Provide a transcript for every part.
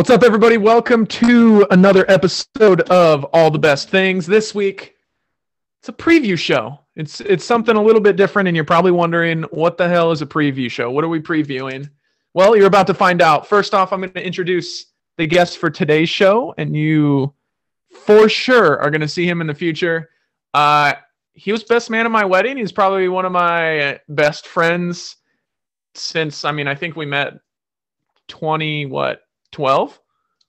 What's up, everybody? Welcome to another episode of All the Best Things. This week, it's a preview show. It's it's something a little bit different, and you're probably wondering what the hell is a preview show? What are we previewing? Well, you're about to find out. First off, I'm going to introduce the guest for today's show, and you for sure are going to see him in the future. Uh, he was best man at my wedding. He's probably one of my best friends since. I mean, I think we met 20 what 12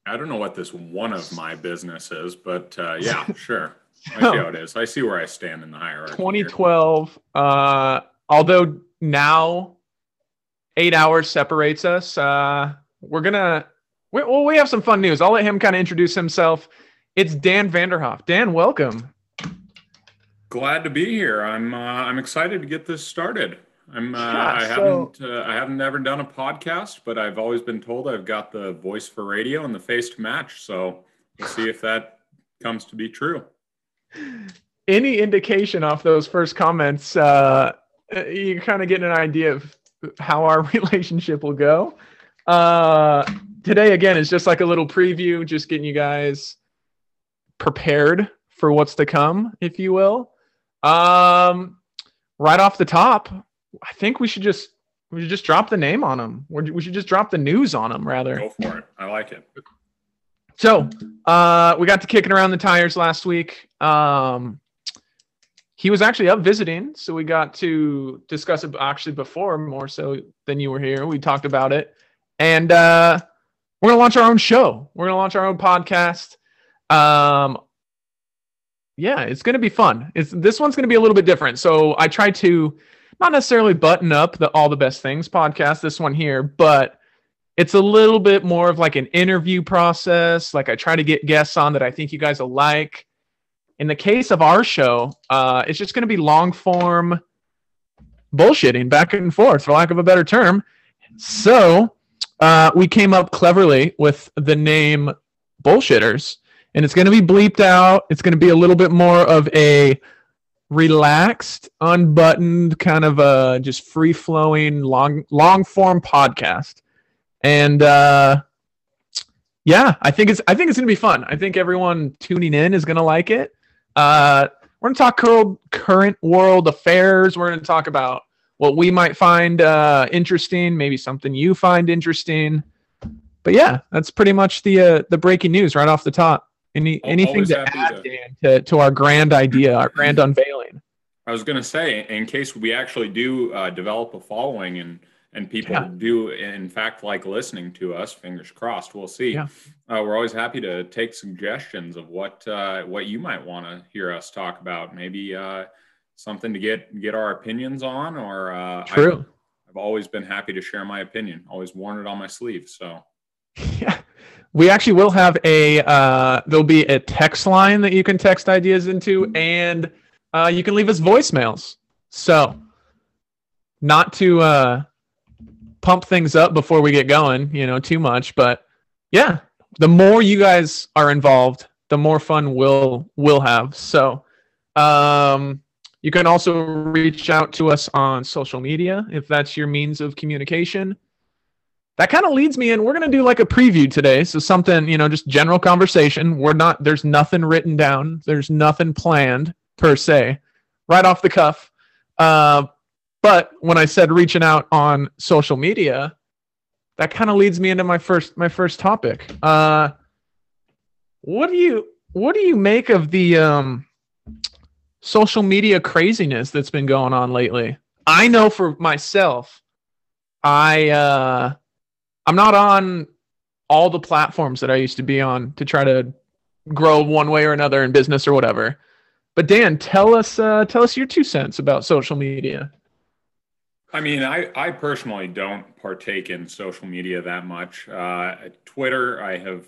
I don't know what this one of my business is, but uh, yeah, sure. I see how it is. I see where I stand in the hierarchy. 2012. Uh, although now eight hours separates us, uh, we're gonna. We, well, we have some fun news. I'll let him kind of introduce himself. It's Dan Vanderhoff. Dan, welcome. Glad to be here. I'm. Uh, I'm excited to get this started. I'm. Uh, yeah, I so, haven't. Uh, I haven't never done a podcast, but I've always been told I've got the voice for radio and the face to match. So we'll see if that comes to be true. Any indication off those first comments, uh, you kind of get an idea of how our relationship will go. Uh, today, again, is just like a little preview, just getting you guys prepared for what's to come, if you will. Um, right off the top, I think we should just we should just drop the name on him. We should just drop the news on him rather. Go for it. I like it. So uh, we got to kicking around the tires last week. Um, he was actually up visiting, so we got to discuss it actually before more so than you were here. We talked about it, and uh, we're gonna launch our own show. We're gonna launch our own podcast. Um, yeah, it's gonna be fun. It's this one's gonna be a little bit different. So I tried to not necessarily button up the All the Best Things podcast, this one here, but it's a little bit more of like an interview process. Like I try to get guests on that I think you guys will like. In the case of our show, uh, it's just going to be long form bullshitting back and forth, for lack of a better term. So uh, we came up cleverly with the name Bullshitters, and it's going to be bleeped out. It's going to be a little bit more of a relaxed, unbuttoned, kind of a just free flowing, long long form podcast. And uh, yeah, I think it's I think it's gonna be fun. I think everyone tuning in is gonna like it. Uh, we're gonna talk current current world affairs. We're gonna talk about what we might find uh, interesting, maybe something you find interesting. But yeah, that's pretty much the uh, the breaking news right off the top. Any anything to add, to... Dan, to, to our grand idea, our grand unveiling? I was going to say, in case we actually do uh, develop a following and and people yeah. do in fact like listening to us, fingers crossed, we'll see. Yeah. Uh, we're always happy to take suggestions of what uh, what you might want to hear us talk about. Maybe uh, something to get get our opinions on, or uh, true. I've, I've always been happy to share my opinion. Always worn it on my sleeve. So. Yeah. We actually will have a uh, there'll be a text line that you can text ideas into, and uh, you can leave us voicemails. So, not to uh, pump things up before we get going, you know, too much, but yeah, the more you guys are involved, the more fun we'll we'll have. So, um, you can also reach out to us on social media if that's your means of communication that kind of leads me in. We're going to do like a preview today. So something, you know, just general conversation. We're not, there's nothing written down, there's nothing planned per se, right off the cuff. Uh, but when I said reaching out on social media, that kind of leads me into my first my first topic. Uh, what do you what do you make of the um, social media craziness that's been going on lately? I know for myself, I uh, I'm not on all the platforms that I used to be on to try to grow one way or another in business or whatever. But Dan, tell us uh, tell us your two cents about social media. I mean, I, I personally don't partake in social media that much. Uh, Twitter, I have,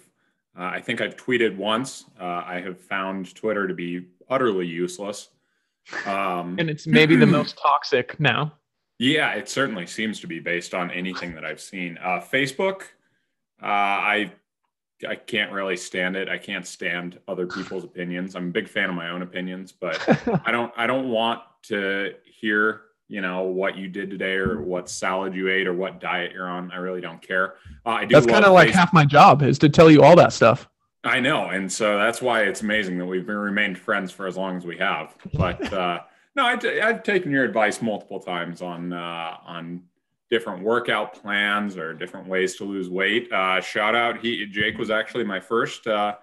uh, I think I've tweeted once. Uh, I have found Twitter to be utterly useless. Um, and it's maybe the most toxic now. Yeah, it certainly seems to be based on anything that I've seen. Uh, Facebook, uh, I I can't really stand it. I can't stand other people's opinions. I'm a big fan of my own opinions, but I don't I don't want to hear you know what you did today or what salad you ate or what diet you're on. I really don't care. Uh, I do. That's kind of like half my job is to tell you all that stuff. I know, and so that's why it's amazing that we've remained friends for as long as we have. But uh, no, I t- I've taken your advice multiple times on uh, on different workout plans or different ways to lose weight. Uh, shout out, he Jake was actually my first uh,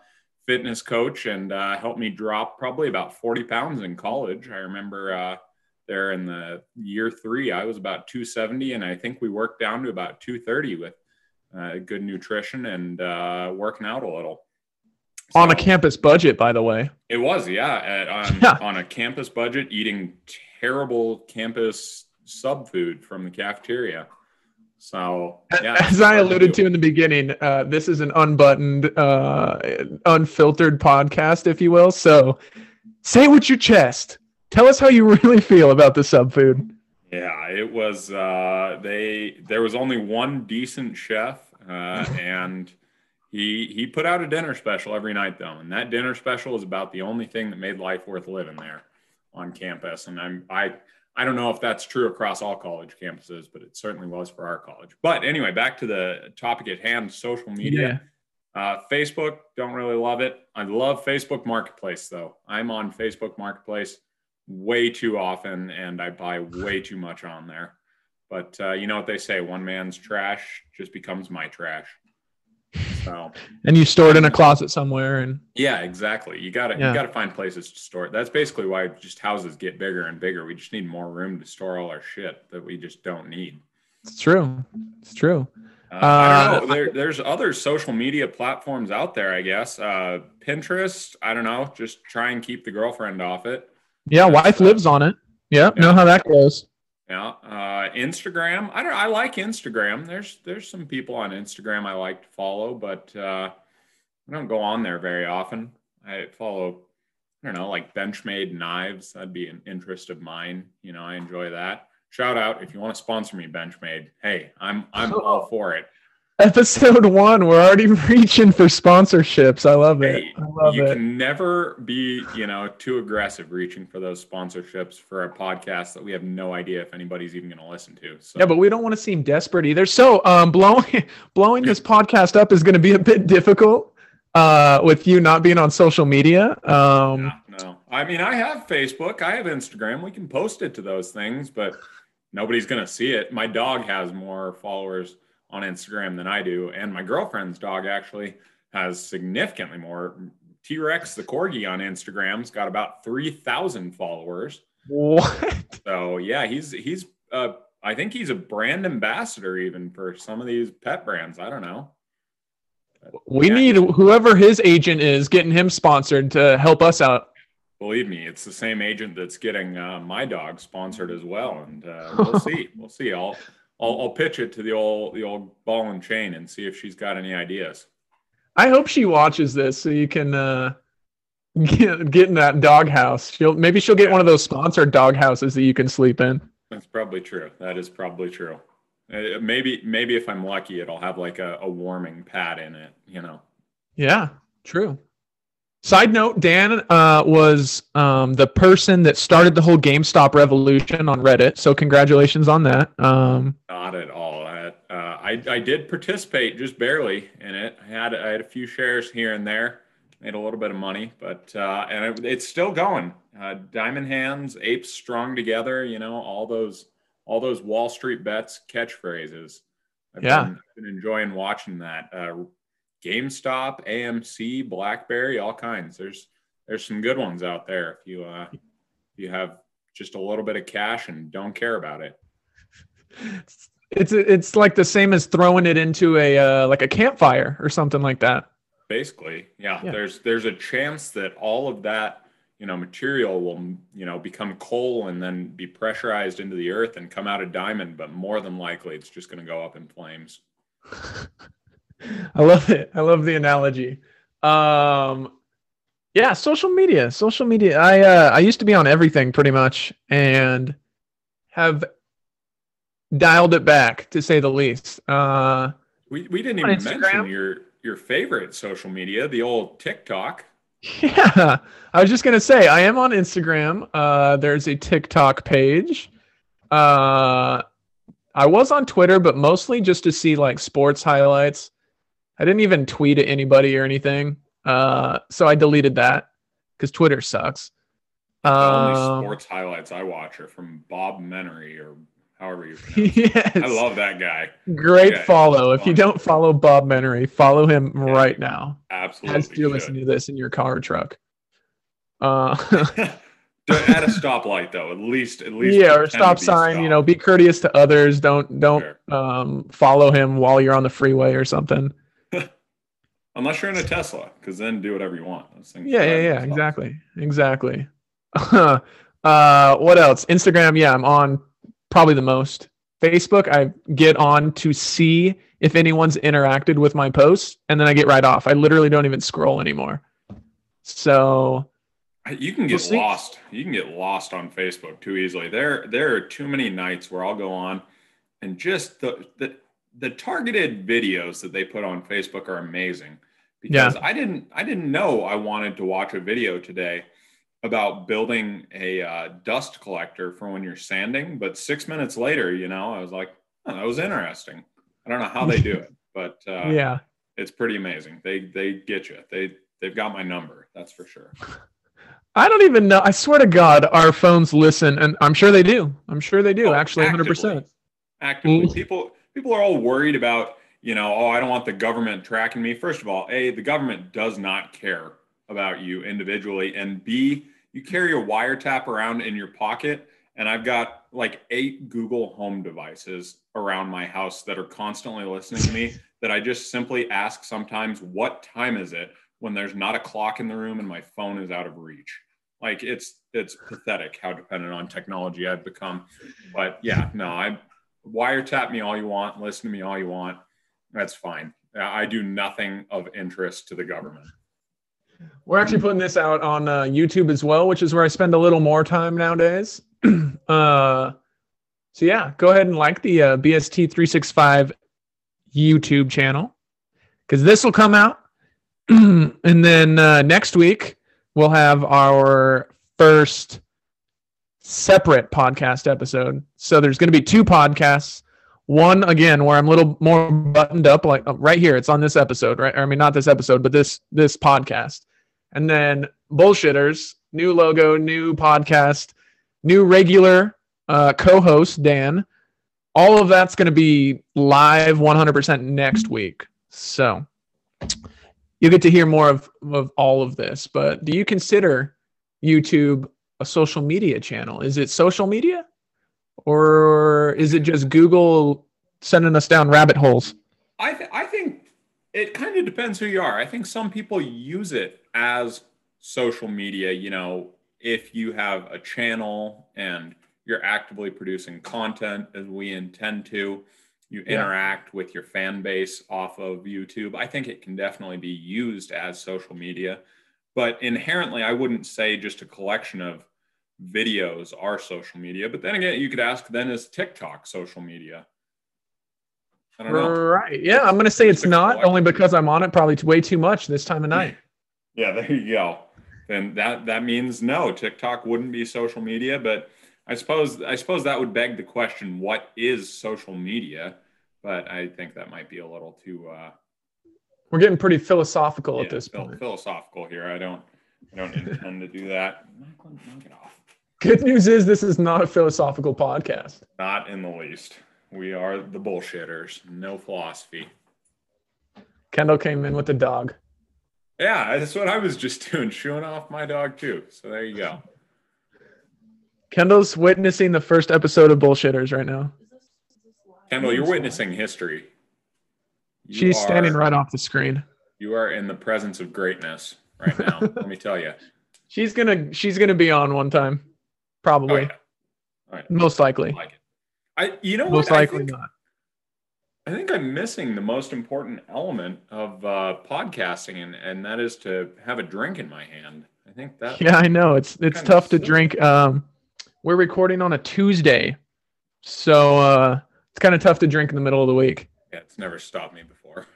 fitness coach and uh, helped me drop probably about 40 pounds in college. I remember uh, there in the year three, I was about 270, and I think we worked down to about 230 with uh, good nutrition and uh, working out a little. So, on a campus budget, by the way. It was, yeah, at, on, yeah. on a campus budget, eating terrible campus sub food from the cafeteria. So, yeah, as I alluded to in the beginning, uh, this is an unbuttoned, uh, unfiltered podcast, if you will. So, say with your chest. Tell us how you really feel about the sub food. Yeah, it was. Uh, they there was only one decent chef, uh, and he he put out a dinner special every night though, and that dinner special is about the only thing that made life worth living there on campus. And I'm I I don't know if that's true across all college campuses, but it certainly was for our college. But anyway, back to the topic at hand: social media. Yeah. Uh, Facebook, don't really love it. I love Facebook Marketplace though. I'm on Facebook Marketplace way too often, and I buy way too much on there. But uh, you know what they say: one man's trash just becomes my trash. So and you store it in a closet somewhere and yeah, exactly. You gotta yeah. you gotta find places to store it. That's basically why just houses get bigger and bigger. We just need more room to store all our shit that we just don't need. It's true. It's true. Uh, I don't uh, know. There, there's other social media platforms out there, I guess. Uh, Pinterest, I don't know. Just try and keep the girlfriend off it. Yeah, wife lives on it. Yep, yeah. know how that goes. Yeah, uh, Instagram. I don't. I like Instagram. There's there's some people on Instagram I like to follow, but uh, I don't go on there very often. I follow. I don't know, like Benchmade knives. That'd be an interest of mine. You know, I enjoy that. Shout out if you want to sponsor me, Benchmade. Hey, I'm I'm all for it episode one we're already reaching for sponsorships. I love it. I love you it. can never be you know too aggressive reaching for those sponsorships for a podcast that we have no idea if anybody's even going to listen to so. yeah but we don't want to seem desperate either. So um blowing blowing this podcast up is going to be a bit difficult uh with you not being on social media um. No, no. I mean i have facebook i have instagram we can post it to those things but nobody's going to see it. My dog has more followers on Instagram than I do. And my girlfriend's dog actually has significantly more. T Rex, the corgi on Instagram's got about 3,000 followers. What? So, yeah, he's, he's, uh, I think he's a brand ambassador even for some of these pet brands. I don't know. We yeah, need whoever his agent is getting him sponsored to help us out. Believe me, it's the same agent that's getting uh, my dog sponsored as well, and uh, we'll see. We'll see. I'll I'll, I'll pitch it to the old the old ball and chain and see if she's got any ideas. I hope she watches this so you can uh, get get in that doghouse. She'll maybe she'll get yeah. one of those sponsored dog houses that you can sleep in. That's probably true. That is probably true. Uh, maybe maybe if I'm lucky, it'll have like a, a warming pad in it. You know. Yeah, true. Side note: Dan uh, was um, the person that started the whole GameStop revolution on Reddit. So congratulations on that. Um, Not at all. I, uh, I, I did participate just barely in it. I had I had a few shares here and there, made a little bit of money, but uh, and it, it's still going. Uh, Diamond Hands, apes strong together. You know all those all those Wall Street bets catchphrases. I've yeah, been, been enjoying watching that. GameStop, AMC, BlackBerry, all kinds. There's there's some good ones out there if you uh, if you have just a little bit of cash and don't care about it. It's it's like the same as throwing it into a uh, like a campfire or something like that. Basically, yeah. yeah. There's there's a chance that all of that you know material will you know become coal and then be pressurized into the earth and come out a diamond, but more than likely it's just going to go up in flames. I love it. I love the analogy. Um, yeah, social media. Social media. I uh, I used to be on everything pretty much, and have dialed it back to say the least. Uh, we we didn't even mention your your favorite social media, the old TikTok. Yeah, I was just gonna say I am on Instagram. Uh, there's a TikTok page. Uh, I was on Twitter, but mostly just to see like sports highlights. I didn't even tweet at anybody or anything. Uh, so I deleted that because Twitter sucks. The only um, sports highlights I watch are from Bob Menery or however you pronounce yes. I love that guy. Great follow. If you don't follow Bob Menery, follow him yeah, right now. Absolutely. As you're listening to this in your car or truck. Uh, at a stoplight though, at least at least yeah, or stop sign. Stopped. You know, be courteous to others. Don't don't sure. um, follow him while you're on the freeway or something. Unless you're in a Tesla, because then do whatever you want. yeah, yeah, yeah, exactly, exactly. uh, what else? Instagram, yeah, I'm on probably the most. Facebook, I get on to see if anyone's interacted with my posts, and then I get right off. I literally don't even scroll anymore. So you can get we'll lost. You can get lost on Facebook too easily. There, there are too many nights where I'll go on, and just the the the targeted videos that they put on Facebook are amazing. Because yeah. I didn't I didn't know I wanted to watch a video today about building a uh, dust collector for when you're sanding. But six minutes later, you know, I was like, oh, that was interesting. I don't know how they do it, but uh, yeah, it's pretty amazing. They they get you. They they've got my number. That's for sure. I don't even know. I swear to God, our phones listen, and I'm sure they do. I'm sure they do. Oh, actually, 100. percent Actively, mm. people people are all worried about you know. Oh, I don't want the government tracking me. First of all, a the government does not care about you individually, and b you carry a wiretap around in your pocket and I've got like eight Google Home devices around my house that are constantly listening to me that I just simply ask sometimes, what time is it when there's not a clock in the room and my phone is out of reach? Like it's it's pathetic how dependent on technology I've become. But yeah, no, I wiretap me all you want, listen to me all you want. That's fine. I do nothing of interest to the government. We're actually putting this out on uh, YouTube as well, which is where I spend a little more time nowadays. uh, so yeah, go ahead and like the uh, BST three six five YouTube channel because this will come out, and then uh, next week we'll have our first separate podcast episode. So there's going to be two podcasts. One again where I'm a little more buttoned up, like uh, right here. It's on this episode, right? I mean, not this episode, but this this podcast. And then bullshitters, new logo, new podcast, new regular uh, co-host Dan. All of that's going to be live 100% next week. So you get to hear more of, of all of this. But do you consider YouTube a social media channel? Is it social media? Or is it just Google sending us down rabbit holes? I, th- I think it kind of depends who you are. I think some people use it as social media. You know, if you have a channel and you're actively producing content as we intend to, you interact with your fan base off of YouTube. I think it can definitely be used as social media. But inherently, I wouldn't say just a collection of videos are social media. But then again, you could ask then is TikTok social media? I don't know. Right. Yeah, I'm going to say it's not only because I'm on it probably way too much this time of night. yeah, there you go. Then that that means no, TikTok wouldn't be social media, but I suppose I suppose that would beg the question what is social media? But I think that might be a little too uh We're getting pretty philosophical yeah, at this point. Philosophical here. I don't I don't intend to do that. Knock it off. Good news is this is not a philosophical podcast. Not in the least. We are the bullshitters. No philosophy. Kendall came in with the dog. Yeah, that's what I was just doing, showing off my dog too. So there you go. Kendall's witnessing the first episode of Bullshitters right now. Kendall, you're witnessing history. She's are, standing right off the screen. You are in the presence of greatness right now. let me tell you. She's gonna she's gonna be on one time, probably. Oh, yeah. Most likely. I like I you know most what? likely I think, not. I think I'm missing the most important element of uh, podcasting, and and that is to have a drink in my hand. I think that. Yeah, I know it's it's tough to drink. Um, we're recording on a Tuesday, so uh, it's kind of tough to drink in the middle of the week. Yeah, it's never stopped me before.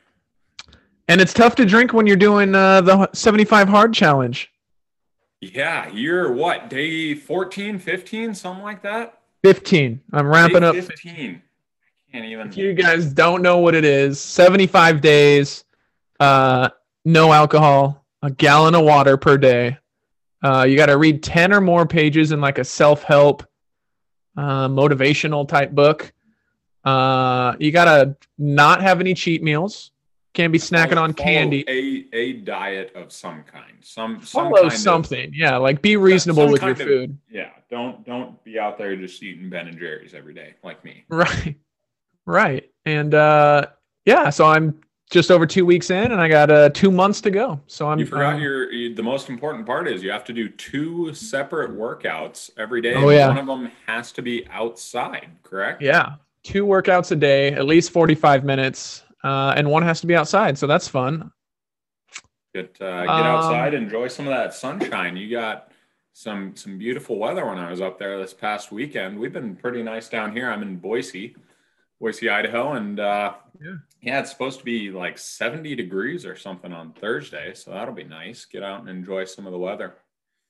And it's tough to drink when you're doing uh, the 75 hard challenge. Yeah, you're what day 14, 15, something like that. 15. I'm wrapping Day up 15. I can't even. If you guys don't know what it is, 75 days, uh, no alcohol, a gallon of water per day. Uh, you got to read 10 or more pages in like a self help, uh, motivational type book. Uh, you got to not have any cheat meals. Can't be snacking on candy. A a diet of some kind. Some some Follow kind of- something. yeah, like be reasonable with your of- food. yeah. Don't don't be out there just eating Ben and Jerry's every day like me. Right. Right. And uh, yeah, so I'm just over two weeks in and I got uh, two months to go. So I'm You forgot um, your you- the most important part is you have to do two separate workouts every day. Oh, yeah. One of them has to be outside, correct? Yeah, two workouts a day, at least 45 minutes, uh, and one has to be outside. So that's fun. Get uh, get Um, outside, enjoy some of that sunshine. You got some some beautiful weather when I was up there this past weekend. We've been pretty nice down here. I'm in Boise, Boise, Idaho, and uh, Yeah. yeah, it's supposed to be like 70 degrees or something on Thursday, so that'll be nice. Get out and enjoy some of the weather.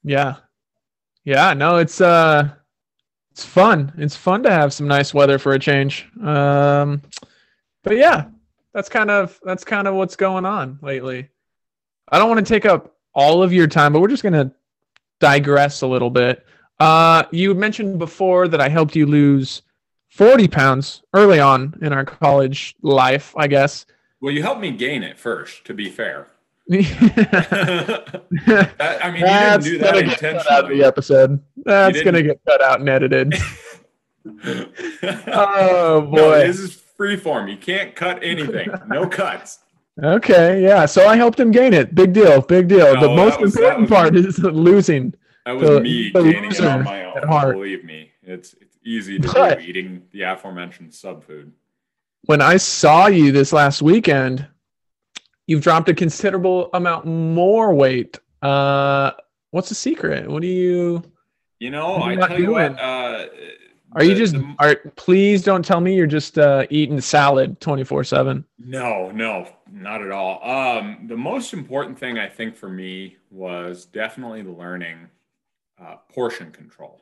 Yeah, yeah. No, it's uh, it's fun. It's fun to have some nice weather for a change. Um, but yeah, that's kind of that's kind of what's going on lately. I don't want to take up all of your time, but we're just gonna digress a little bit. Uh, you mentioned before that I helped you lose 40 pounds early on in our college life, I guess. Well, you helped me gain it first, to be fair. That's That- I mean, you didn't do that gonna get cut out of the episode. That's gonna get cut out and edited. oh No, boy. this is free form. You can't cut anything. No cuts. Okay, yeah. So I helped him gain it. Big deal. Big deal. No, the oh, most was- important part is losing. That was The- me the gaining it on my own. Believe me, it's it's easy to But- do eating the aforementioned sub food. When I saw you this last weekend, you've dropped a considerable amount more weight. Uh, what's the secret? What do you? You know, I tell you what. Uh, Are you just? the- Are please don't tell me you're just uh, eating salad twenty four seven. No, no, not at all. Um, the most important thing I think for me was definitely learning uh, portion control.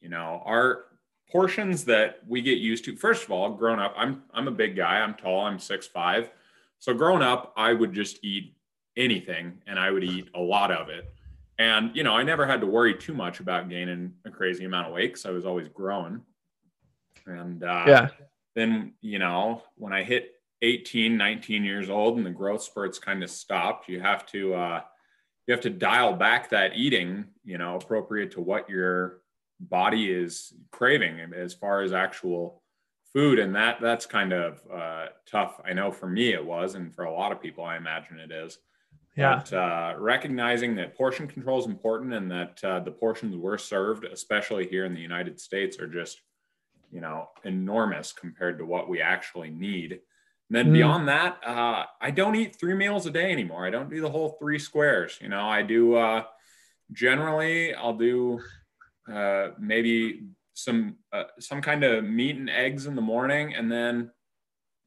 You know, our portions that we get used to. First of all, grown up, I'm I'm a big guy. I'm tall. I'm six five. So growing up, I would just eat anything, and I would eat a lot of it. And you know, I never had to worry too much about gaining a crazy amount of weight because I was always growing. And uh, Yeah. then you know when i hit 18 19 years old and the growth spurts kind of stopped you have to uh you have to dial back that eating you know appropriate to what your body is craving as far as actual food and that that's kind of uh tough i know for me it was and for a lot of people i imagine it is Yeah. but uh, recognizing that portion control is important and that uh, the portions we're served, especially here in the United States, are just, you know, enormous compared to what we actually need. And then Mm. beyond that, uh, I don't eat three meals a day anymore. I don't do the whole three squares. You know, I do uh, generally, I'll do uh, maybe some uh, some kind of meat and eggs in the morning, and then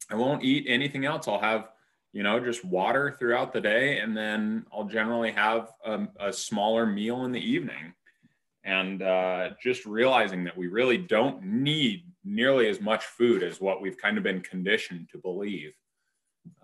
I won't eat anything else. I'll have you know, just water throughout the day. And then I'll generally have a, a smaller meal in the evening. And uh, just realizing that we really don't need nearly as much food as what we've kind of been conditioned to believe.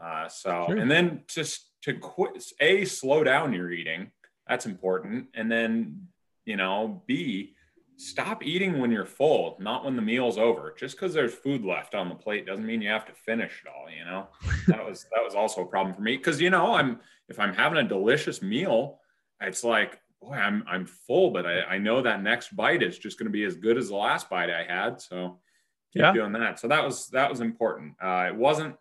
Uh, so, Sure. and then just to quit, A, slow down your eating. That's important. And then, you know, B, stop eating when you're full, not when the meal's over. Just because there's food left on the plate doesn't mean you have to finish it all. You know, that was that was also a problem for me because you know I'm if I'm having a delicious meal, it's like boy I'm I'm full, but I, I know that next bite is just going to be as good as the last bite I had. So keep Yeah. doing that. So that was that was important. Uh, it wasn't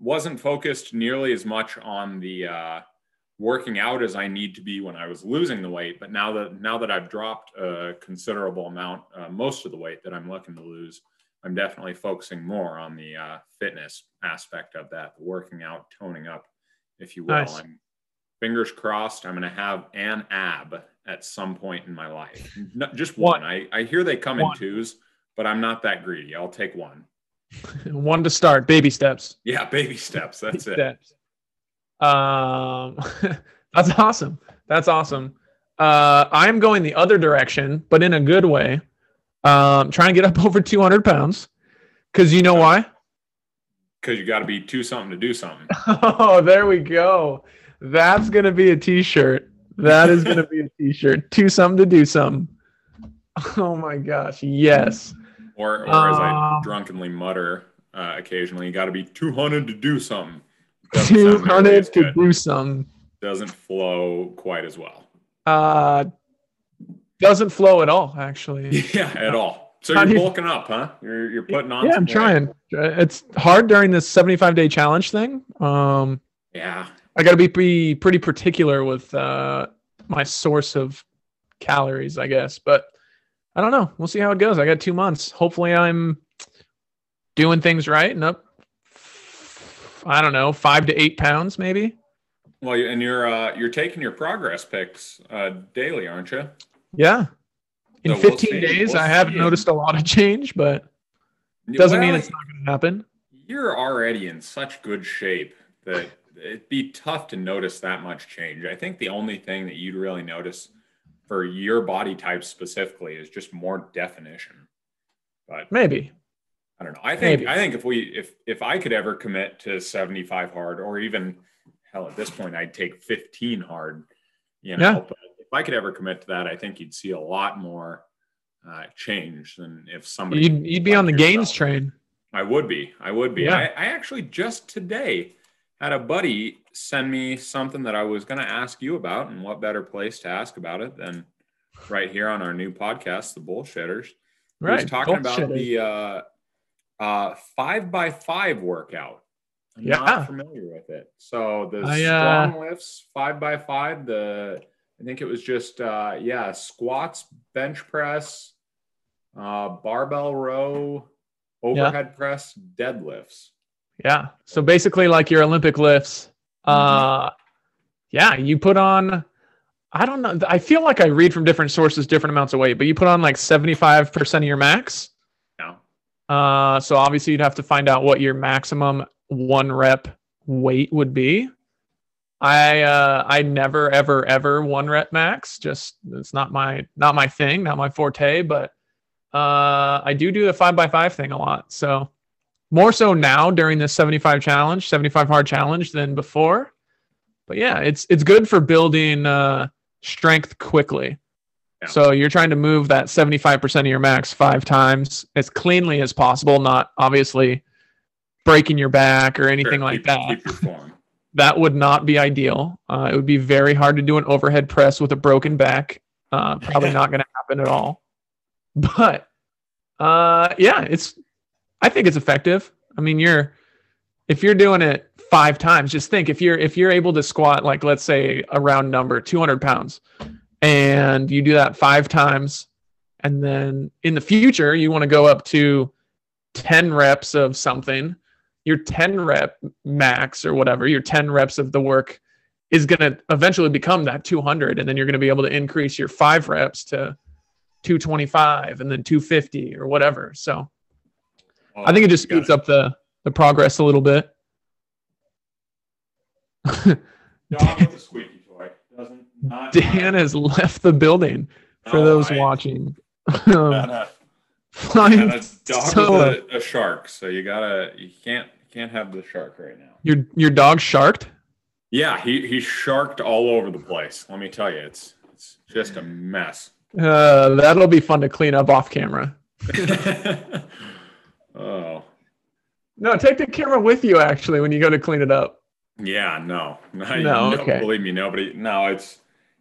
wasn't focused nearly as much on the uh, working out as I need to be when I was losing the weight. But now that now that I've dropped a considerable amount, uh, most of the weight that I'm looking to lose, I'm definitely focusing more on the uh, fitness aspect of that, the working out, toning up, if you will. Nice. I'm fingers crossed. I'm going to have an ab at some point in my life. Not just one. I, I hear they come One. in twos, but I'm not that greedy. I'll take one. One to start. Baby steps. Yeah, baby steps. That's it. steps. Um, that's awesome. That's awesome. Uh, I'm going the other direction, but in a good way. Um, trying to get up over 200 pounds. Because you know why? Because you got to be two something to do something. oh, there we go. That's going to be a t shirt. That is going to be a t shirt. Two something to do something. Oh my gosh. Yes. Or, or as I um, drunkenly mutter uh, occasionally, you got to be 200 to do something. 200 to do something. Doesn't flow quite as well. Uh, doesn't flow at all, actually. Yeah, at all. So you're bulking up, huh? You're you're putting on. Yeah, I'm weight. trying. It's hard during this 75 day challenge thing. Um, yeah, I got to be, be pretty particular with uh, my source of calories, I guess. But I don't know. We'll see how it goes. I got two months. Hopefully, I'm doing things right and up. I don't know, five to eight pounds, maybe. Well, and you're uh, you're taking your progress pics uh, daily, aren't you? Yeah. In so 15 we'll days, we'll I haven't noticed a lot of change, but doesn't well, mean it's not going to happen. You're already in such good shape that it'd be tough to notice that much change. I think the only thing that you'd really notice for your body type specifically is just more definition. But maybe I don't know. I think maybe. I think if we if if I could ever commit to 75 hard or even hell at this point I'd take 15 hard, you know, yeah. but if I could ever commit to that, I think you'd see a lot more uh, change than if somebody you'd, you'd be on the yourself. gains train. I would be. I would be. Yeah. I, I actually just today had a buddy send me something that I was going to ask you about, and what better place to ask about it than right here on our new podcast, The Bullshitters. Right. He was talking about the uh, uh, five by five workout. I'm yeah. not familiar with it. So the I, uh, StrongLifts, five by five, the I think it was just uh, yeah, squats, bench press, uh, barbell row, overhead yeah. press, deadlifts. Yeah. So basically, like your Olympic lifts. Uh, mm-hmm. yeah, you put on. I don't know. I feel like I read from different sources different amounts of weight, but you put on like seventy five percent of your max. Uh, so obviously you'd have to find out what your maximum one rep weight would be. I uh, I never ever ever one rep max. Just it's not my not my thing, not my forte. But uh, I do do the five by five thing a lot. So more so now during this 75 challenge, 75 hard challenge than before. But yeah, it's it's good for building uh, strength quickly. Yeah. So you're trying to move that 75% of your max five times as cleanly as possible, not obviously breaking your back or anything sure, like keep, that. Keep that would not be ideal. Uh, it would be very hard to do an overhead press with a broken back. Uh, probably not going to happen at all. But uh, yeah, it's I think it's effective. I mean, you're if you're doing it five times, just think if you're if you're able to squat like let's say a round number, 200 pounds, and you do that five times, and then in the future you want to go up to 10 reps of something, your 10 rep max or whatever, your 10 reps of the work is going to eventually become that 200 and then you're going to be able to increase your 5 reps to 225 and then 250 or whatever. So Oh, I think it just speeds it. up the the progress a little bit. Dan has left the building for oh, those watching. Uh, um, flying a dog so, uh, a, a, shark, so you gotta you can't you can't have the shark right now. Your your dog sharked? Yeah, he he sharked all over the place. Let me tell you, it's it's just a mess. Uh, that'll be fun to clean up off camera. Oh. No, take the camera with you actually when you go to clean it up. Yeah, no. No, no okay. believe me, nobody. No, it's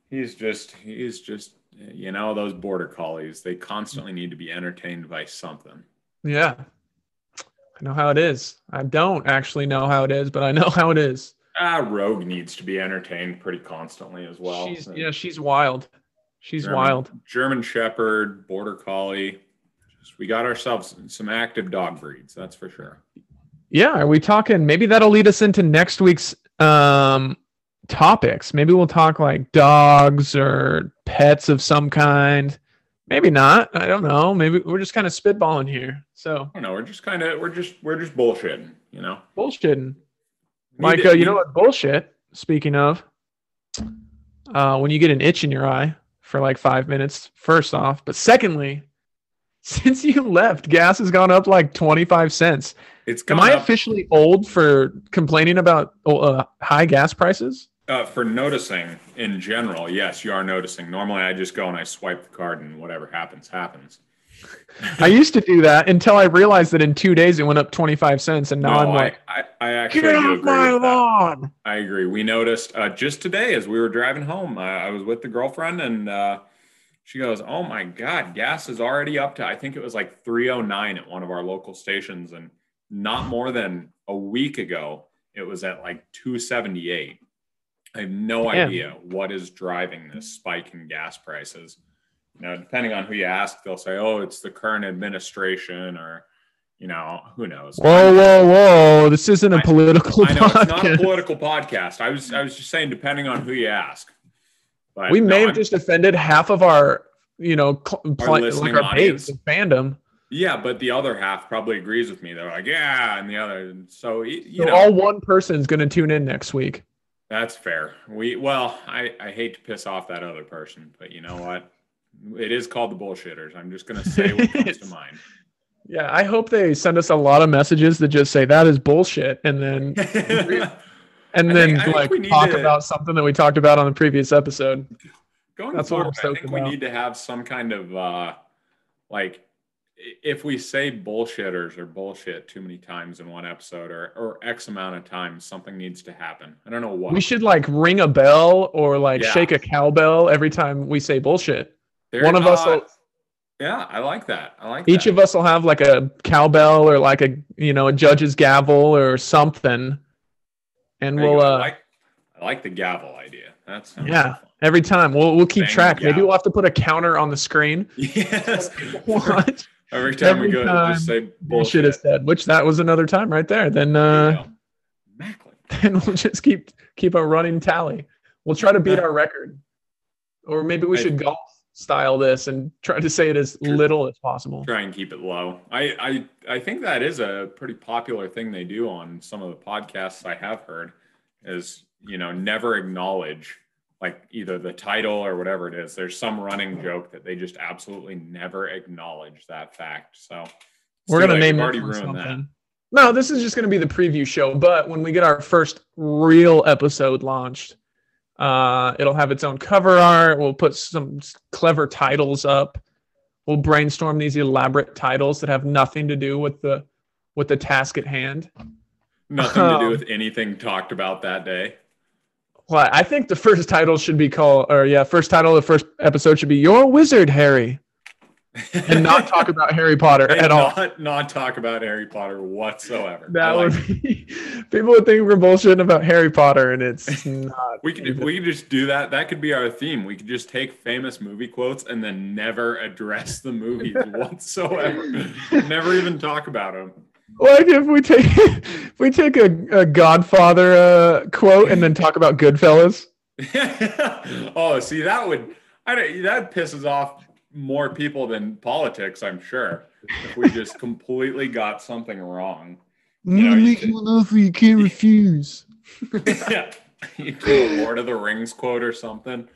he's just he's just you know those border collies. They constantly need to be entertained by something. Yeah. I know how it is. I don't actually know how it is, but I know how it is. Ah, Rogue needs to be entertained pretty constantly as well. She's, yeah, she's wild. She's German, wild. German Shepherd, Border Collie we got ourselves some active dog breeds, that's for sure. Yeah, are we talking? Maybe that'll lead us into next week's um, topics. Maybe we'll talk like dogs or pets of some kind. Maybe not. I don't know. Maybe we're just kind of spitballing here. So I know. We're just kind of we're just we're just bullshitting. You know, bullshitting. Micah, you know what bullshit? Speaking of, uh, when you get an itch in your eye for like five minutes, first off, but secondly, since you left, gas has gone up like 25 cents. It's Am I up officially old for complaining about uh, high gas prices? Uh, for noticing in general. Yes, you are noticing. Normally, I just go and I swipe the card, and whatever happens, happens. I used to do that until I realized that in two days it went up 25 cents, and now no, I'm like, I, I actually get off my with that. lawn. I agree. We noticed uh, just today as we were driving home. Uh, I was with the girlfriend, and uh, she goes, "Oh my God, gas is already up to I think it was like 309 at one of our local stations, and not more than a week ago it was at like 278." I have no Damn. idea what is driving this spike in gas prices. You know, depending on who you ask, they'll say, "Oh, it's the current administration," or you know, who knows. Whoa, whoa, whoa! This isn't a I- political I know it's not a political podcast. I was I was just saying, depending on who you ask. But we no, may have I'm- just offended half of our, you know, cl- listening like our base fandom. yeah, but the other half probably agrees with me. They're like, yeah, and the other. So you So know, all one person's going to tune in next week. That's fair. We well, I I hate to piss off that other person, but you know what? It is called the bullshitters. I'm just gonna say what comes to mind. Yeah, I hope they send us a lot of messages that just say that is bullshit, and then and I then think- like talk to- about something that we talked about on the previous episode. Going That's what I'm forward, I think we about. need to have some kind of uh, like if we say bullshitters or bullshit too many times in one episode or or X amount of times, something needs to happen. I don't know what. We should like ring a bell or like Yeah. shake a cowbell every time we say bullshit. They're One of us will- Yeah, I like that. I like Each that. of us will have like a cowbell or like a you know a judge's gavel or something, and There we'll go. I uh like I like the gavel idea. That's Yeah. every time we'll we'll keep Bang track. Maybe we'll have to put a counter on the screen. Yes. What Every time we go, time just say bullshit is said? Which that was another time right there. Then uh. Macklin. then we'll just keep keep a running tally. We'll try to beat our record, or maybe we I- should golf style this and try to say it as little as possible. try and keep it low. I, I I think that is a pretty popular thing they do on some of the podcasts I have heard is you know never acknowledge like either the title or whatever it is. There's some running joke that they just absolutely never acknowledge that fact. So We're gonna name already ruined that. No, this is just gonna be the preview show. But when we get our first real episode launched, uh, it'll have its own cover art. We'll put some clever titles up. We'll brainstorm these elaborate titles that have nothing to do with the with the task at hand. Nothing to do Um, with anything talked about that day. Well, I think the first title should be called, or yeah, first title of the first episode should be "Your Wizard, Harry," and not talk about Harry Potter And at all. not, not talk about Harry Potter whatsoever. That like would be people would think we're bullshitting about Harry Potter, and it's not. We could we could just do that. That could be our theme. We could just take famous movie quotes and then never address the movies whatsoever. never even talk about them. Like if we take if we take a, a Godfather uh, quote and then talk about Goodfellas. oh, see that would I don't, that pisses off more people than politics. I'm sure if we just completely got something wrong. You know, you could- an offer you can't refuse. yeah. You do a Lord of the Rings quote or something,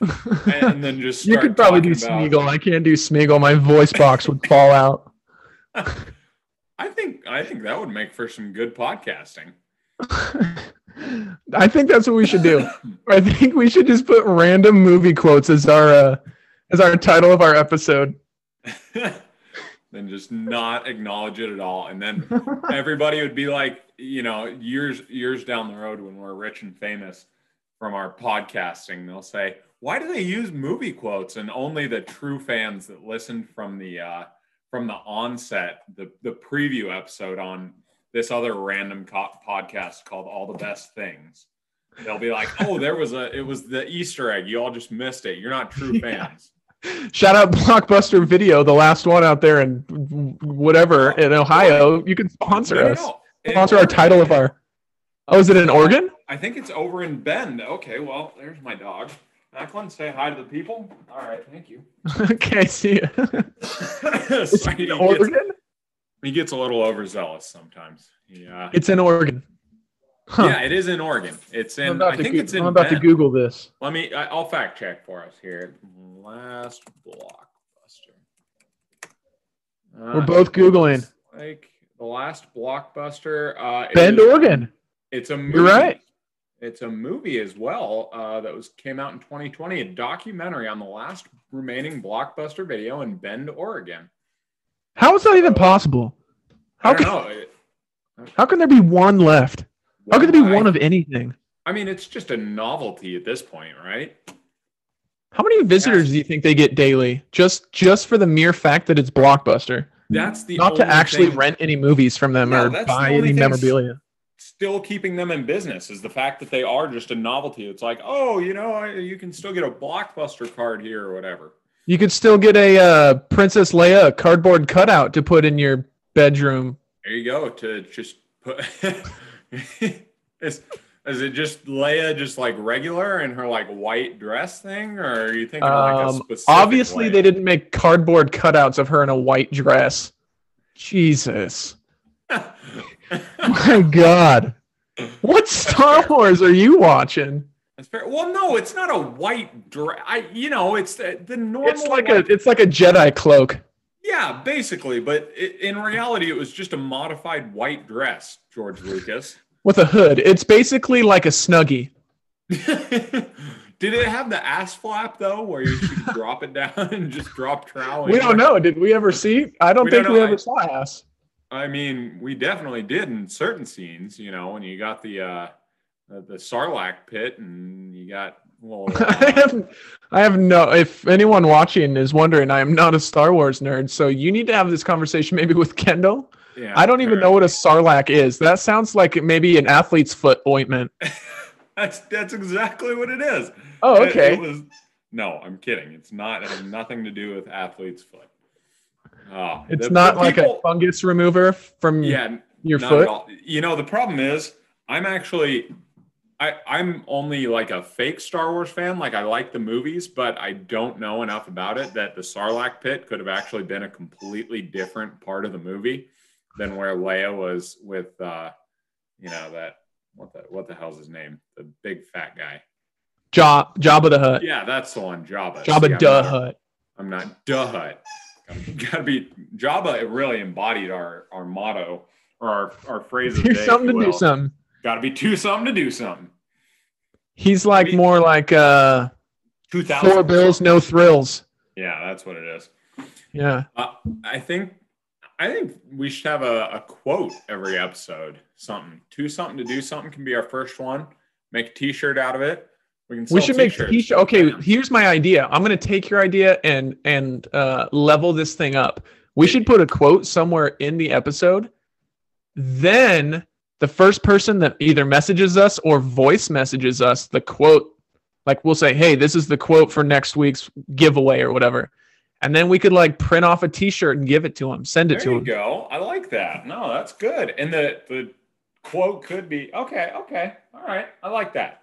and then just You could probably do talking about- Smeagol. I can't do Smeagol. My voice box would fall out. I think I think that would make for some good podcasting. I think that's what we should do. I think we should just put random movie quotes as our uh, as our title of our episode. then just not acknowledge it at all, and then everybody would be like, you know, years years down the road when we're rich and famous from our podcasting, they'll say, "Why do they use movie quotes?" And only the true fans that listened from the uh, from the onset, the the preview episode on this other random co- podcast called All the Best Things. They'll be like, "Oh, there was a it was the Easter egg. You all just missed it. You're not true Yeah. fans." Shout out Blockbuster Video, the last one out there in whatever in Ohio. You can sponsor No, no, us. no. In Sponsor our title of our. Oh, is it in Oregon? I think it's over in Bend. Okay, well, there's my dog. Macklin, say hi to the people. All right, thank you. okay, see ya. Is Sorry, he, in gets, Oregon? he gets a little overzealous sometimes. Yeah. It's in Oregon. Huh. Yeah, it is in Oregon. It's in. I to, think Goo- it's in. I'm about to Google this. Let me. I, I'll fact check for us here. Last blockbuster. Uh, We're both googling. Like the last blockbuster. Uh, Bend, is, Oregon. It's a movie. You're right. It's a movie as well uh, that was came out in 2020. A documentary on the last remaining blockbuster video in Bend, Oregon. How is that even possible? How can, how can there be one left? How could there be one of anything? I mean, it's just a novelty at this point, right? How many visitors do you think they get daily? Just just for the mere fact that it's blockbuster. That's the not to actually thing. rent any movies from them no, or buy any memorabilia. Still keeping them in business is the fact that they are just a novelty. It's like, oh, you know, you can still get a blockbuster card here or whatever. You could still get a uh, Princess Leia cardboard cutout to put in your bedroom. There you go. To just put. is, is it just Leia, just like regular in her like white dress thing, or are you thinking um, like a um, specific? Obviously, Leia? they didn't make cardboard cutouts of her in a white dress. Jesus. My God. What Star Wars are you watching? Well, no, it's not a white dress. I, you know, it's the, the normal. It's like white... a, it's like a Jedi cloak. Yeah, basically, but it, in reality, it was just a modified white dress, George Lucas. With a hood. It's basically like a snuggie. Did it have the ass flap though, where you could drop it down and just drop trowel? We don't know. Did we ever see? I don't we think don't we ever saw ass. I mean, we definitely did in certain scenes. You know, when you got the uh, the Sarlacc pit, and you got well. Uh, I have, I have no. If anyone watching is wondering, I am not a Star Wars nerd, so you need to have this conversation maybe with Kendall. Yeah, I don't even know what a Sarlacc is. That sounds like maybe an athlete's foot ointment. that's that's exactly what it is. Oh, okay. It, it was, no, I'm kidding. It's not. It has nothing to do with athlete's foot. Oh, it's the, not the like people, a fungus remover from yeah, your foot. You know, the problem is I'm actually I, I'm only like a fake Star Wars fan. Like I like the movies, but I don't know enough about it that the Sarlacc pit could have actually been a completely different part of the movie than where Leia was with uh you know that what the what the hell's his name? The big fat guy. Job Jabba the Hutt. Yeah, that's the one. Jabba. Jabba yeah, the Hutt. I'm not the Hutt. Gotta be Java It really embodied our our motto or our our phrase. Do something to do something. Got to be two something to do something. He's like Maybe more like uh, two thousand four bills, no thrills. Yeah, that's what it is. Yeah, uh, I think I think we should have a, a quote every episode. Something, two something to do something can be our first one. Make a T-shirt out of it. We, we should make t-shirt. Okay, here's my idea. I'm gonna take your idea and and uh, level this thing up. We should put a quote somewhere in the episode. Then the first person that either messages us or voice messages us the quote, like we'll say, "Hey, this is the quote for next week's giveaway or whatever," and then we could like print off a T-shirt and give it to them, send it there to them. go. I like that. No, that's good. And the the quote could be okay. Okay, all right. I like that.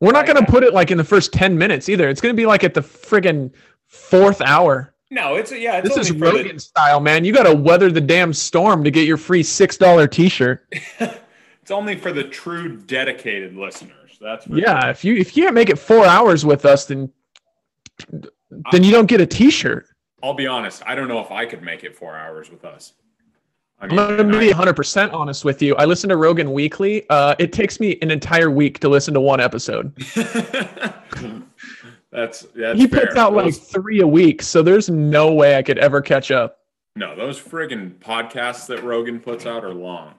We're not going to put it like in the first 10 minutes either. It's going to be like at the friggin' fourth hour. No, it's yeah. It's this is Rogan the... style, man. You got to weather the damn storm to get your free six dollar T-shirt. it's only for the true dedicated listeners. That's yeah. Sure. If you if you can't make it four hours with us, then then you don't get a T-shirt. I'll be honest. I don't know if I could make it four hours with us. I am going to be 100% honest with you. I listen to Rogan weekly. Uh, it takes me an entire week to listen to one episode. that's, that's He puts fair. out those, like three a week, so there's no way I could ever catch up. No, those friggin' podcasts that Rogan puts out are long.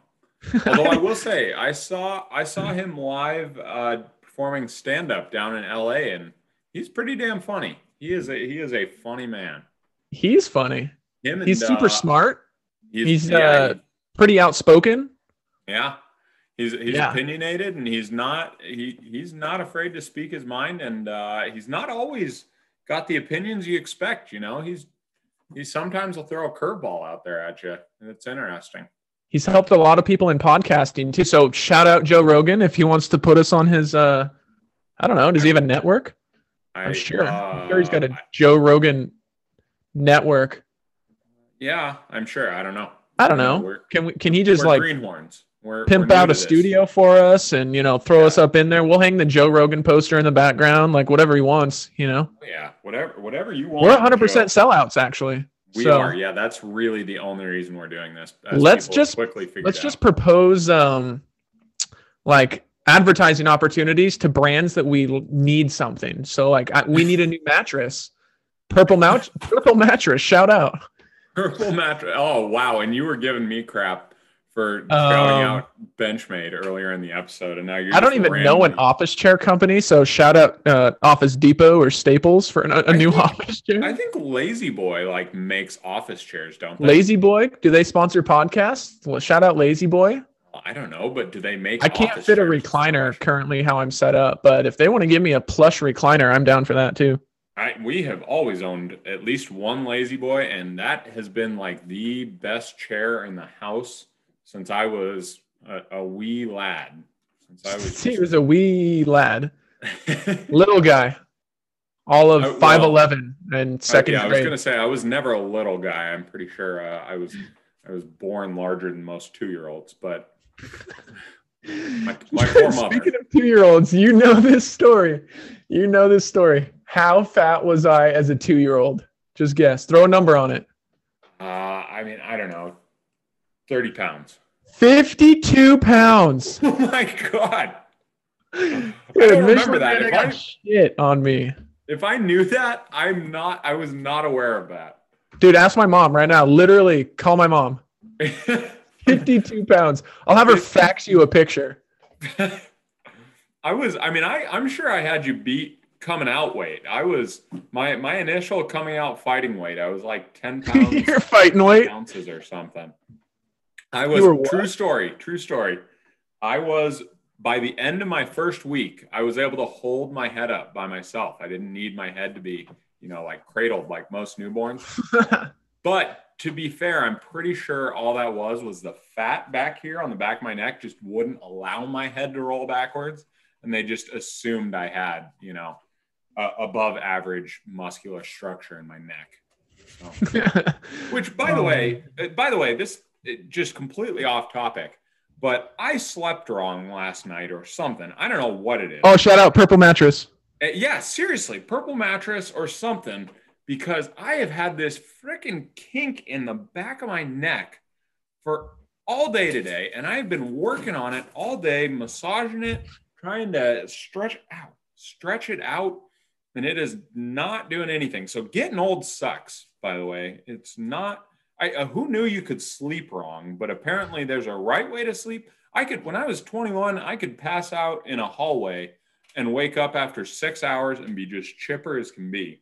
Although I will say, I saw I saw him live uh, performing stand up down in L.A. and he's pretty damn funny. He is a he is a funny man. He's funny. Him and, he's super uh, smart He's, he's yeah, uh, pretty outspoken. Yeah, he's he's yeah. opinionated, and he's not he he's not afraid to speak his mind, and uh, he's not always got the opinions you expect. You know, he's he sometimes will throw a curveball out there at you, and it's interesting. He's helped a lot of people in podcasting too. So shout out Joe Rogan if he wants to put us on his. uh I don't know. Does he have a network? I, am sure. Uh, I'm sure he's got a Joe Rogan network. Yeah, I'm sure. I don't know. I don't know. We're, can we? Can he just like greenhorns? We're, pimp we're out a this. studio for us and you know throw yeah. us up in there. We'll hang the Joe Rogan poster in the background, like whatever he wants. You know. Yeah, whatever, whatever you want. We're 100 percent sellouts, actually. We So- are. Yeah, that's really the only reason we're doing this. Let's just- quickly figure Let's just propose um like advertising opportunities to brands that we need something. So like I, we need a new mattress. Purple mat purple mattress, shout out. Purple mattress. Oh wow! And you were giving me crap for shouting Um, out Benchmade earlier in the episode, and now you're. I don't even know an office chair company, so shout out uh, Office Depot or Staples for an, a I new think- office chair. I think La-Z-Boy like makes office chairs, don't they? Lazy Boy, do they sponsor podcasts? Well, shout out La-Z-Boy. I don't know, but do they make? I can't fit a recliner currently how I'm set up, but if they want to give me a plush recliner, I'm down for that too. I, we have always owned at least one La-Z-Boy, and that has been like the best chair in the house since I was a, a wee lad. Since I was. he was a wee lad, little guy, all of well, five eleven and second yeah, I was gonna say I was never a little guy. I'm pretty sure uh, I was. I was born larger than most two year olds, but my, my. Speaking of two year olds, you know this story. You know this story. How fat was I as a two year old? Just guess. Throw a number on it. Uh, I mean, I don't know, thirty pounds. 52 pounds. Oh my god! I Dude, don't remember that. If I, shit on me. if I knew that, I'm not. I was not aware of that. Dude, ask my mom right now. Literally, call my mom. 52 pounds. I'll have her fax you a picture. I was. I mean, I. I'm sure I had you beat coming out weight. I was my my initial coming out fighting weight. I was like ten pounds. You're fighting weight. ounces or something. I was true story, true story. I was by the end of my first week, I was able to hold my head up by myself. I didn't need my head to be, you know, like cradled like most newborns. But to be fair, I'm pretty sure all that was was the fat back here on the back of my neck just wouldn't allow my head to roll backwards, and they just assumed I had, you know, a above average muscular structure in my neck. So. Which, by the Um, way, uh, by the way, this it, just completely off topic, but I slept wrong last night or something. I don't know what it is. oh, shout out Purple Mattress. Uh, yeah, seriously, purple mattress or something, because I have had this freaking kink in the back of my neck for all day today, and I've been working on it all day, massaging it, trying to stretch out, stretch it out, and it is not doing anything. So getting old sucks. By the way, it's not. I uh, who knew you could sleep wrong, but apparently there's a right way to sleep. I could when I was 21, I could pass out in a hallway and wake up after six hours and be just chipper as can be.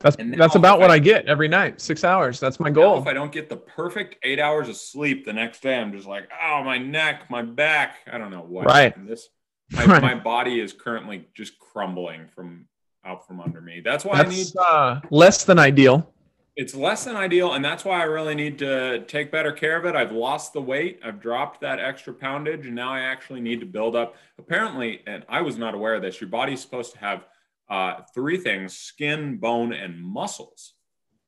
That's that's about if what I- I get every night. Six hours. That's my goal. if I don't get the perfect eight hours of sleep the next day, I'm just like, oh, my neck, my back. I don't know what. Right. This, my, Right. my body is currently just crumbling from out from under me. That's why I need. Uh, less than ideal. It's less than ideal, and that's why I really need to take better care of it. I've lost the weight. I've dropped that extra poundage, and now I actually need to build up. Apparently, and I was not aware of this. Your body's supposed to have uh, three things: skin, bone, and muscles.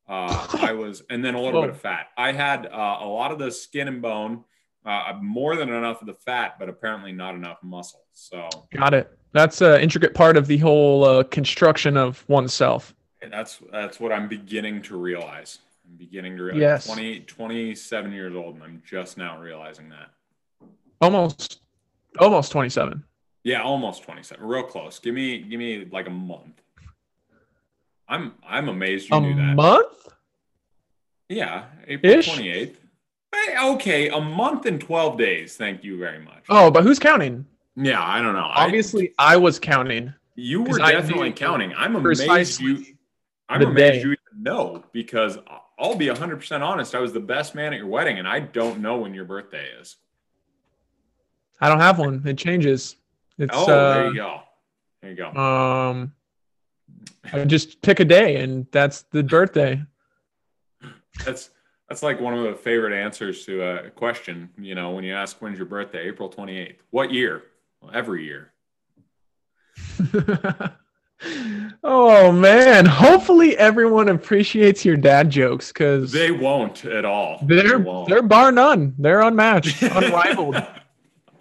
Uh, I was, and then a little bit of fat. I had uh, a lot of the skin and bone, uh, more than enough of the fat, but apparently not enough muscle. So Got it. That's an intricate part of the whole uh, construction of oneself. And that's that's what I'm beginning to realize. I'm beginning to realize. Yes. 20, 27 years old, and I'm just now realizing that. Almost, almost 27. Yeah, almost 27. Real close. Give me give me like a month. I'm I'm amazed you A knew that. month? yeah, April Ish? 28th. Hey, okay, a month and 12 days. Thank you very much. Oh, but who's counting? Yeah, I don't know. Obviously, I, was counting. you were definitely counting. I'm amazed you I'm amazed day. you even know because I'll be 100% honest. I was the best man at your wedding, and I don't know when your birthday is. I don't have one. It changes. It's Oh, uh, there you go. There you go. um, I just pick a day, and that's the birthday. That's that's like one of the favorite answers to a question. You know, when you ask when's your birthday, April 28th. What year? Well, every year. oh man! Hopefully, everyone appreciates your dad jokes because They won't at all. they're They won't. they're bar none. They're unmatched, unrivaled.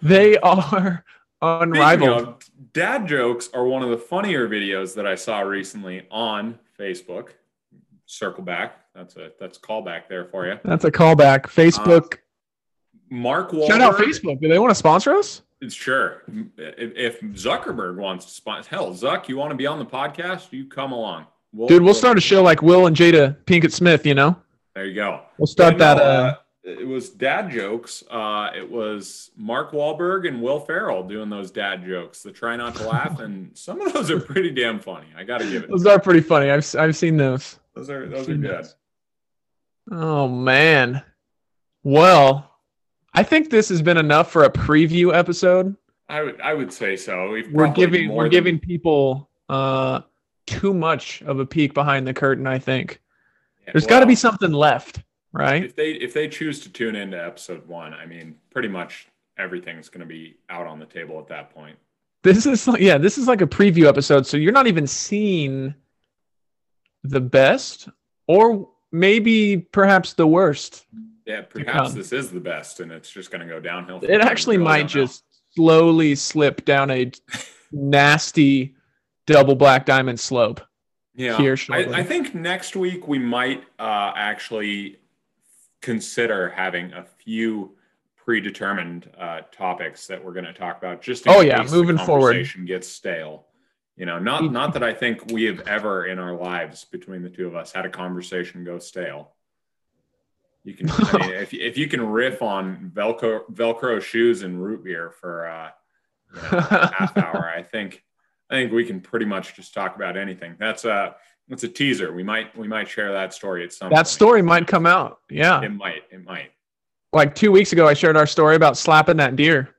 they are unrivaled. of, dad jokes are one of the funnier videos that I saw recently on Facebook. circle back. That's a that's callback there for you. That's a callback. Facebook. Uh, Mark Wahlberg. Shout out Facebook. Do they want to sponsor us? It's sure. If, if Zuckerberg wants to sponsor, hell, Zuck, you want to be on the podcast? You come along. We'll, Dude, we'll, we'll start a show like Will and Jada Pinkett Smith. You know. There you go. We'll start that. Uh, it was dad jokes. Uh, it was Mark Wahlberg and Will Ferrell doing those dad jokes. The try not to laugh, and some of those are pretty damn funny. I got to give it. Those are pretty funny. I've I've seen those. Those are those are good. Those. Oh man. Well, I think this has been enough for a preview episode. I would I would say so. we are giving we're than... giving people uh too much of a peek behind the curtain. I think yeah, there's well, got to be something left right? If they if they choose to tune into episode one, I mean, pretty much everything's going to be out on the table at that point. This is like, yeah, this is like a preview episode, so you're not even seeing the best, or maybe perhaps the worst. Yeah, perhaps this is the best, and it's just going to go downhill. It actually might just slowly slip down a nasty double black diamond slope. Yeah, here I, I, think next week we might uh, actually consider having a few predetermined uh, topics that we're going to talk about just oh yeah moving forward gets stale you know not not that i think we have ever in our lives between the two of us had a conversation go stale you can I mean, if, if you can riff on velcro velcro shoes and root beer for uh, you know, a half hour i think i think we can pretty much just talk about anything that's a it's a teaser. We might we might share that story at some. That point. story might come out. Yeah, it might. It might. Like two weeks ago, I shared our story about slapping that deer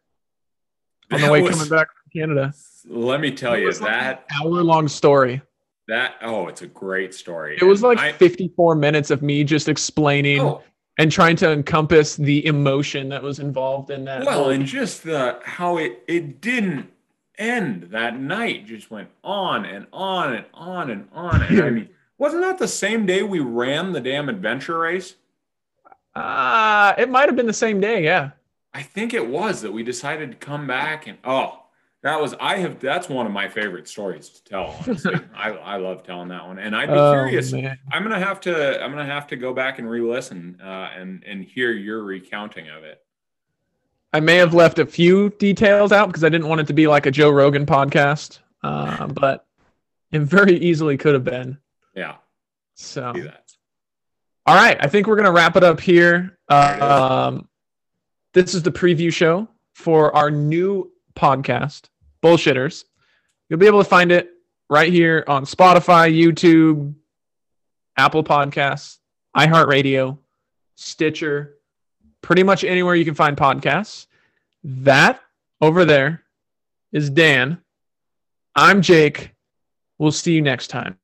on the way was, coming back from Canada. Let me tell you that hour long story. That oh, it's a great story. It and was like I, 54 minutes of me just explaining oh, and trying to encompass the emotion that was involved in that. Well, and just the how it it didn't end that night just went on and on and on and on. And I mean, wasn't that the same day we ran the damn adventure race? Uh, it might have been the same day. Yeah. I think it was that we decided to come back and oh, that was I have that's one of my favorite stories to tell. I I love telling that one, and I'd be oh, curious. Man. I'm gonna have to I'm gonna have to go back and re-listen uh, and and hear your recounting of it. I may have left a few details out because I didn't want it to be like a Joe Rogan podcast, uh, but it very easily could have been. Yeah. So. All right, I think we're gonna wrap it up here. Uh, um, this is the preview show for our new podcast, Bullshitters. You'll be able to find it right here on Spotify, YouTube, Apple Podcasts, iHeartRadio, Stitcher, pretty much anywhere you can find podcasts. That over there is Dan. I'm Jake. We'll see you next time.